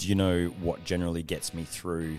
Do you know what generally gets me through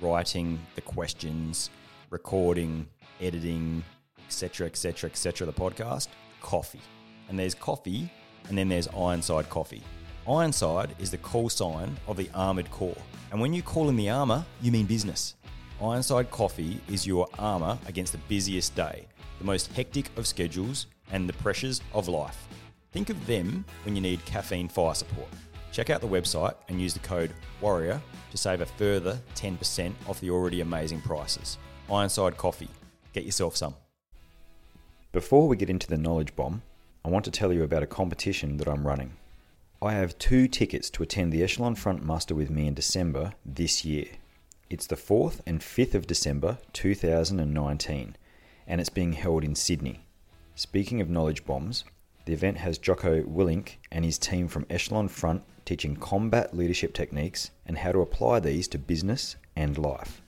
writing the questions, recording, editing, etc., etc., etc. the podcast? Coffee. And there's coffee, and then there's Ironside coffee. Ironside is the call sign of the armored corps. And when you call in the armor, you mean business. Ironside coffee is your armor against the busiest day, the most hectic of schedules, and the pressures of life. Think of them when you need caffeine fire support. Check out the website and use the code WARRIOR to save a further 10% off the already amazing prices. Ironside Coffee. Get yourself some. Before we get into the knowledge bomb, I want to tell you about a competition that I'm running. I have two tickets to attend the Echelon Front Muster with me in December this year. It's the 4th and 5th of December 2019, and it's being held in Sydney. Speaking of knowledge bombs, the event has Jocko Willink and his team from Echelon Front teaching combat leadership techniques and how to apply these to business and life.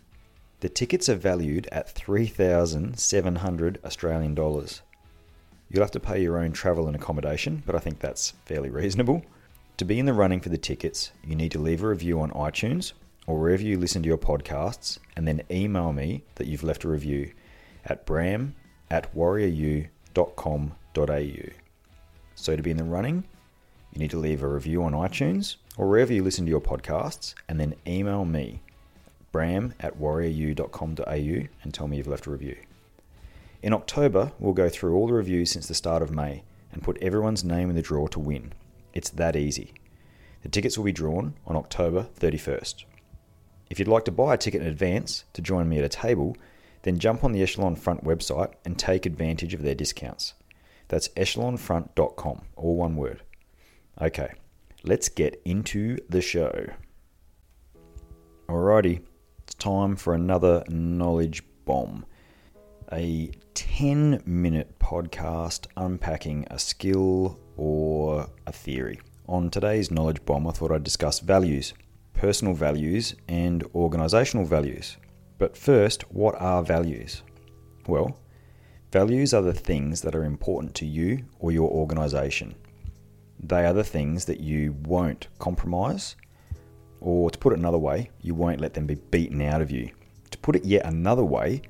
The tickets are valued at 3,700 Australian dollars. You'll have to pay your own travel and accommodation, but I think that's fairly reasonable. To be in the running for the tickets, you need to leave a review on iTunes or wherever you listen to your podcasts and then email me that you've left a review at bram at warriorU.com.au. So to be in the running, you need to leave a review on iTunes or wherever you listen to your podcasts and then email me, bram at warriorU.com.au and tell me you've left a review. In October, we'll go through all the reviews since the start of May and put everyone's name in the draw to win. It's that easy. The tickets will be drawn on October 31st. If you'd like to buy a ticket in advance to join me at a table, then jump on the Echelon Front website and take advantage of their discounts. That's echelonfront.com, all one word. Okay, let's get into the show. Alrighty, it's time for another knowledge bomb. A 10 minute podcast unpacking a skill or a theory. On today's knowledge bomb, I thought I'd discuss values, personal values, and organizational values. But first, what are values? Well, values are the things that are important to you or your organization. They are the things that you won't compromise, or to put it another way, you won't let them be beaten out of you. To put it yet another way,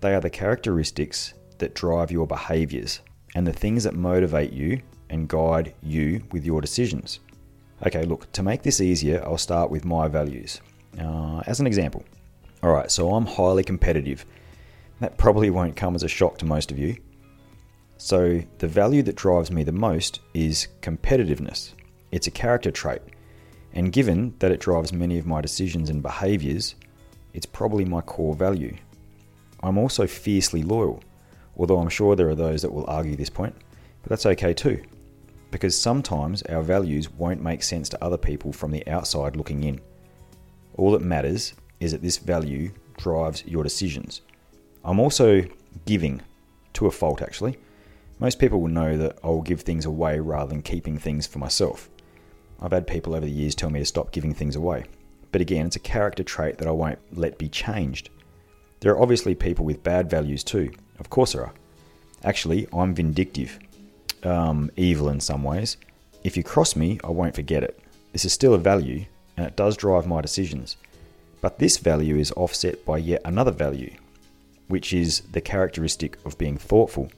they are the characteristics that drive your behaviors and the things that motivate you and guide you with your decisions. Okay, look, to make this easier, I'll start with my values. Uh, as an example, all right, so I'm highly competitive. That probably won't come as a shock to most of you. So, the value that drives me the most is competitiveness. It's a character trait, and given that it drives many of my decisions and behaviors, it's probably my core value. I'm also fiercely loyal, although I'm sure there are those that will argue this point, but that's okay too, because sometimes our values won't make sense to other people from the outside looking in. All that matters is that this value drives your decisions. I'm also giving, to a fault actually. Most people will know that I'll give things away rather than keeping things for myself. I've had people over the years tell me to stop giving things away. But again, it's a character trait that I won't let be changed. There are obviously people with bad values too. Of course there are. Actually, I'm vindictive, um, evil in some ways. If you cross me, I won't forget it. This is still a value, and it does drive my decisions. But this value is offset by yet another value, which is the characteristic of being thoughtful.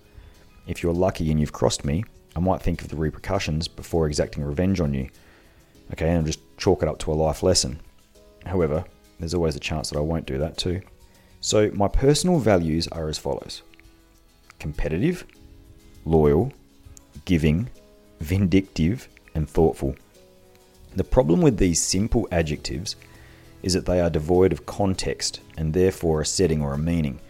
If you're lucky and you've crossed me, I might think of the repercussions before exacting revenge on you. Okay, and just chalk it up to a life lesson. However, there's always a chance that I won't do that too. So, my personal values are as follows competitive, loyal, giving, vindictive, and thoughtful. The problem with these simple adjectives is that they are devoid of context and therefore a setting or a meaning.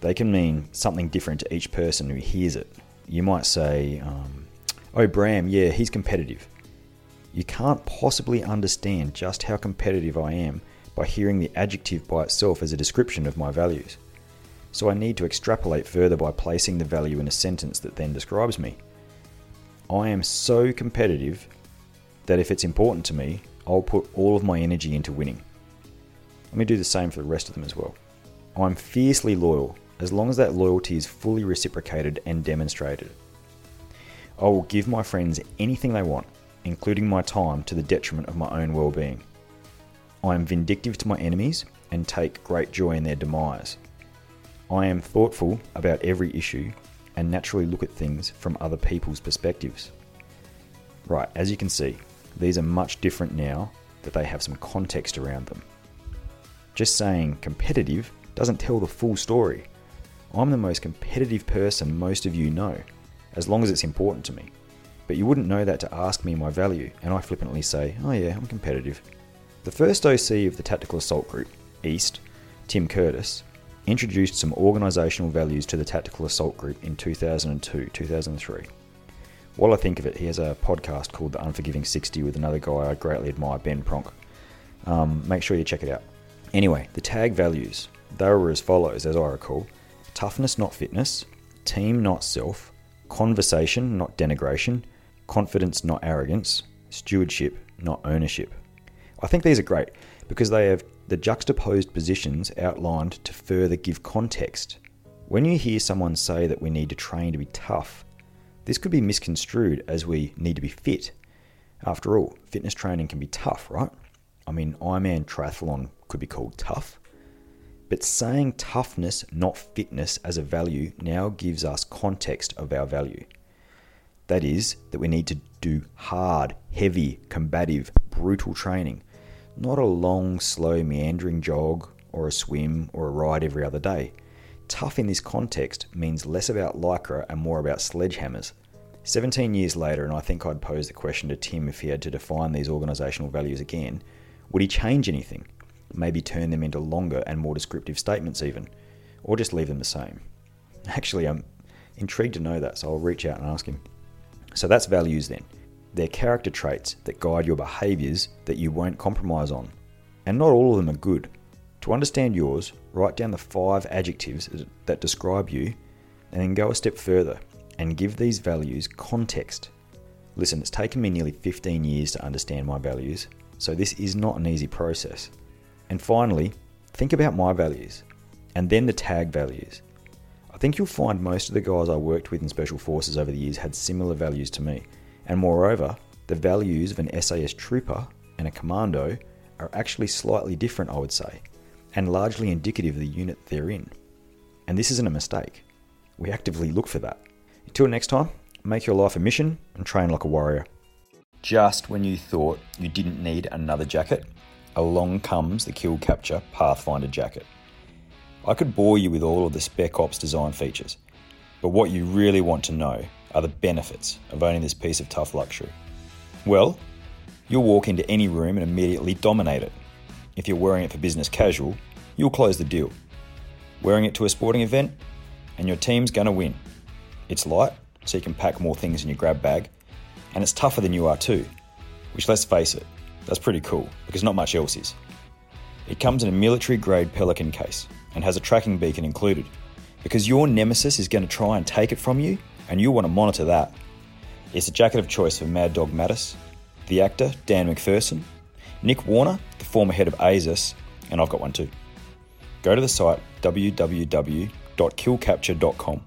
They can mean something different to each person who hears it. you might say, um, Oh, Bram, yeah, he's competitive. You can't possibly understand just how competitive I am by hearing the adjective by itself as a description of my values. So I need to extrapolate further by placing the value in a sentence that then describes me. I am so competitive that if it's important to me, I'll put all of my energy into winning. Let me do the same for the rest of them as well. I'm fiercely loyal as long as that loyalty is fully reciprocated and demonstrated. I will give my friends anything they want, including my time, to the detriment of my own well being. I am vindictive to my enemies and take great joy in their demise. I am thoughtful about every issue and naturally look at things from other people's perspectives. Right, as you can see, these are much different now that they have some context around them. Just saying competitive doesn't tell the full story. I'm the most competitive person most of you know as long as it's important to me. But you wouldn't know that to ask me my value, and I flippantly say, oh yeah, I'm competitive. The first OC of the Tactical Assault Group, East, Tim Curtis, introduced some organisational values to the Tactical Assault Group in 2002 2003. While I think of it, he has a podcast called The Unforgiving 60 with another guy I greatly admire, Ben Pronk. Um, make sure you check it out. Anyway, the tag values, they were as follows, as I recall toughness, not fitness, team, not self, conversation, not denigration, confidence, not arrogance, stewardship, not ownership. I think these are great because they have the juxtaposed positions outlined to further give context. When you hear someone say that we need to train to be tough, this could be misconstrued as we need to be fit. After all, fitness training can be tough, right? I mean, Ironman triathlon could be called tough. But saying toughness, not fitness, as a value now gives us context of our value. That is, that we need to do hard, heavy, combative, brutal training, not a long, slow, meandering jog or a swim or a ride every other day. Tough in this context means less about lycra and more about sledgehammers. 17 years later, and I think I'd pose the question to Tim if he had to define these organisational values again would he change anything? Maybe turn them into longer and more descriptive statements, even, or just leave them the same. Actually, I'm intrigued to know that, so I'll reach out and ask him. So that's values then. They're character traits that guide your behaviours that you won't compromise on. And not all of them are good. To understand yours, write down the five adjectives that describe you, and then go a step further and give these values context. Listen, it's taken me nearly 15 years to understand my values, so this is not an easy process. And finally, think about my values and then the tag values. I think you'll find most of the guys I worked with in Special Forces over the years had similar values to me. And moreover, the values of an SAS trooper and a commando are actually slightly different, I would say, and largely indicative of the unit they're in. And this isn't a mistake. We actively look for that. Until next time, make your life a mission and train like a warrior. Just when you thought you didn't need another jacket, along comes the Kill Capture Pathfinder jacket. I could bore you with all of the Spec Ops design features, but what you really want to know are the benefits of owning this piece of tough luxury. Well, you'll walk into any room and immediately dominate it. If you're wearing it for business casual, you'll close the deal. Wearing it to a sporting event, and your team's gonna win. It's light, so you can pack more things in your grab bag, and it's tougher than you are too, which let's face it, that's pretty cool, because not much else is. It comes in a military grade Pelican case and has a tracking beacon included, because your nemesis is going to try and take it from you, and you'll want to monitor that. It's a jacket of choice for Mad Dog Mattis, the actor Dan MacPherson, Nick Warner, the former head of ASIS, and I've got one too. Go to the site www.killcapture.com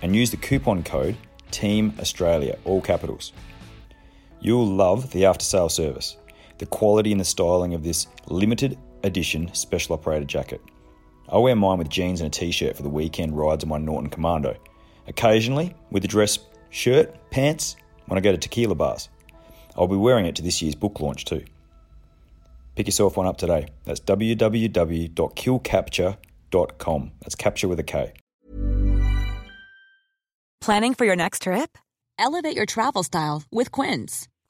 and use the coupon code Team Australia, all capitals. You'll love the after sale service the quality and the styling of this limited edition special operator jacket. I wear mine with jeans and a t shirt for the weekend rides on my Norton Commando. Occasionally, with a dress shirt, pants, when I go to tequila bars. I'll be wearing it to this year's book launch too. Pick yourself one up today. That's www.killcapture.com. That's capture with a K. Planning for your next trip? Elevate your travel style with Quince.